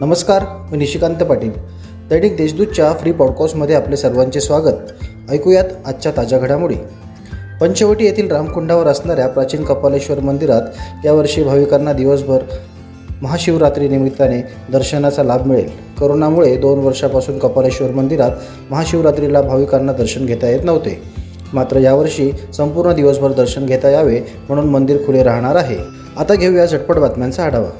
नमस्कार मी निशिकांत पाटील. दैनिक देशदूतच्या फ्री पॉडकास्टमध्ये आपले सर्वांचे स्वागत. ऐकूयात आजच्या ताज्या घडामोडी. पंचवटी येथील रामकुंडावर असणाऱ्या प्राचीन कपालेश्वर मंदिरात यावर्षी भाविकांना दिवसभर महाशिवरात्री निमित्ताने दर्शनाचा लाभ मिळेल. करोनामुळे दोन वर्षापासून कपालेश्वर मंदिरात महाशिवरात्रीला भाविकांना दर्शन घेता येत नव्हते. मात्र यावर्षी संपूर्ण दिवसभर दर्शन घेता यावे म्हणून मंदिर खुले राहणार आहे. आता घेऊया झटपट बातम्यांचा आढावा.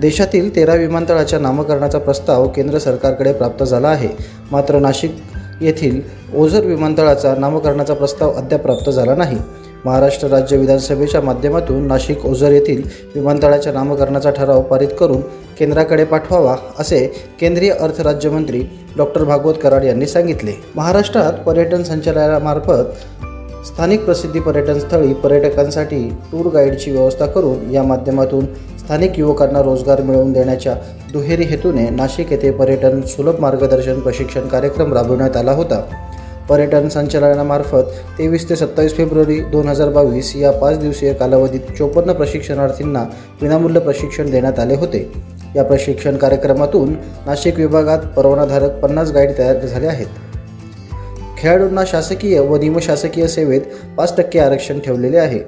देशातील तेरा विमानतळाच्या नामकरणाचा प्रस्ताव केंद्र सरकारकडे प्राप्त झाला आहे. मात्र नाशिक येथील ओझर विमानतळाचा नामकरणाचा प्रस्ताव अद्याप प्राप्त झाला नाही. महाराष्ट्र राज्य विधानसभेच्या माध्यमातून नाशिक ओझर येथील विमानतळाच्या नामकरणाचा ठराव पारित करून केंद्राकडे पाठवावा असे केंद्रीय अर्थ राज्यमंत्री डॉक्टर भागवत कराड यांनी सांगितले. महाराष्ट्रात पर्यटन संचालनामार्फत स्थानिक प्रसिद्धी पर्यटनस्थळी पर्यटकांसाठी टूर गाईडची व्यवस्था करून या माध्यमातून स्थानिक युवकांना रोजगार मिळवून देण्याच्या दुहेरी हेतूने नाशिक येथे पर्यटन सुलभ मार्गदर्शन प्रशिक्षण कार्यक्रम राबविण्यात आला होता. पर्यटन संचालनामार्फत तेवीस ते सत्तावीस फेब्रुवारी दोन हजार बावीस या पाच दिवसीय कालावधीत चोपन्न प्रशिक्षणार्थींना विनामूल्य प्रशिक्षण देण्यात आले होते. या प्रशिक्षण कार्यक्रमातून नाशिक विभागात परवानाधारक पन्नास गाईड तयार झाले आहेत. खेळाडूंना शासकीय व निमशासकीय सेवेत पाच टक्के आरक्षण ठेवलेले आहे.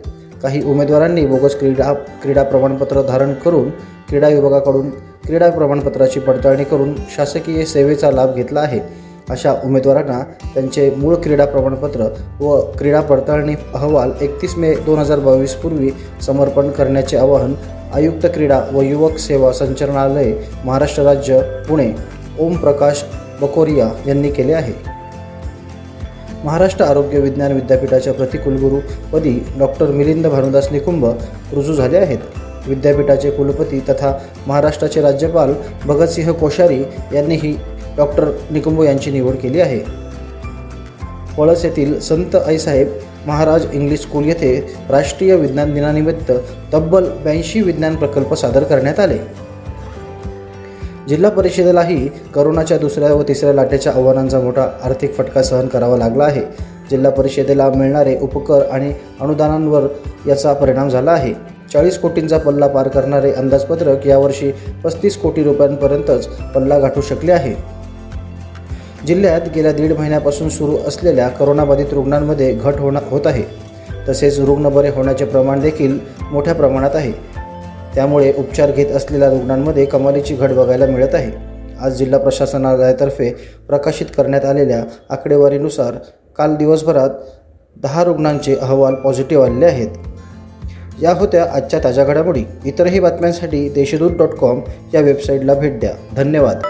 काही उमेदवारांनी बोगस क्रीडा क्रीडा प्रमाणपत्र धारण करून क्रीडा विभागाकडून क्रीडा प्रमाणपत्राची पडताळणी करून शासकीय सेवेचा लाभ घेतला आहे. अशा उमेदवारांना त्यांचे मूळ क्रीडा प्रमाणपत्र व क्रीडा पडताळणी अहवाल एकतीस मे दोन हजार बावीस पूर्वी समर्पण करण्याचे आवाहन आयुक्त क्रीडा व युवक सेवा संचालनालय महाराष्ट्र राज्य पुणे. ओमप्रकाश बकोरिया यांनी केले आहे. महाराष्ट्र आरोग्य विज्ञान विद्यापीठाच्या प्रतिकुलगुरूपदी डॉक्टर मिलिंद भानुदास निकुंभ रुजू झाले आहेत. विद्यापीठाचे कुलपती तथा महाराष्ट्राचे राज्यपाल भगतसिंह कोश्यारी यांनीही डॉक्टर निकुंभ यांची निवड केली आहे. पळस येथील संत आईसाहेब महाराज इंग्लिश स्कूल येथे राष्ट्रीय विज्ञान दिनानिमित्त तब्बल ब्याऐंशी विज्ञान प्रकल्प सादर करण्यात आले. जिल्हा परिषदेलाही करोनाच्या दुसऱ्या व तिसऱ्या लाटेच्या आव्हानांचा मोठा आर्थिक फटका सहन करावा लागला आहे. जिल्हा परिषदेला मिळणारे उपकर आणि अनुदानांवर याचा परिणाम झाला आहे. चाळीस कोटींचा पल्ला पार करणारे अंदाजपत्रक यावर्षी पस्तीस कोटी रुपयांपर्यंतच पल्ला गाठू शकले आहे. जिल्ह्यात गेल्या दीड महिन्यापासून सुरू असलेल्या करोनाबाधित रुग्णांमध्ये घट होणार होत आहे. तसेच रुग्ण बरे होण्याचे प्रमाण देखील मोठ्या प्रमाणात आहे. त्यामुळे उपचार घेत असलेल्या रुग्णांमध्ये कमालीची घट बघायला मिळत आहे. आज जिल्हा प्रशासनालयातर्फे प्रकाशित करण्यात आलेल्या आकडेवारीनुसार काल दिवसभरात दहा रुग्णांचे अहवाल पॉझिटिव्ह आलेले आहेत. या होत्या आजच्या ताज्या घडामोडी. इतरही बातम्यांसाठी देशदूत डॉट कॉम या वेबसाईटला भेट द्या. धन्यवाद.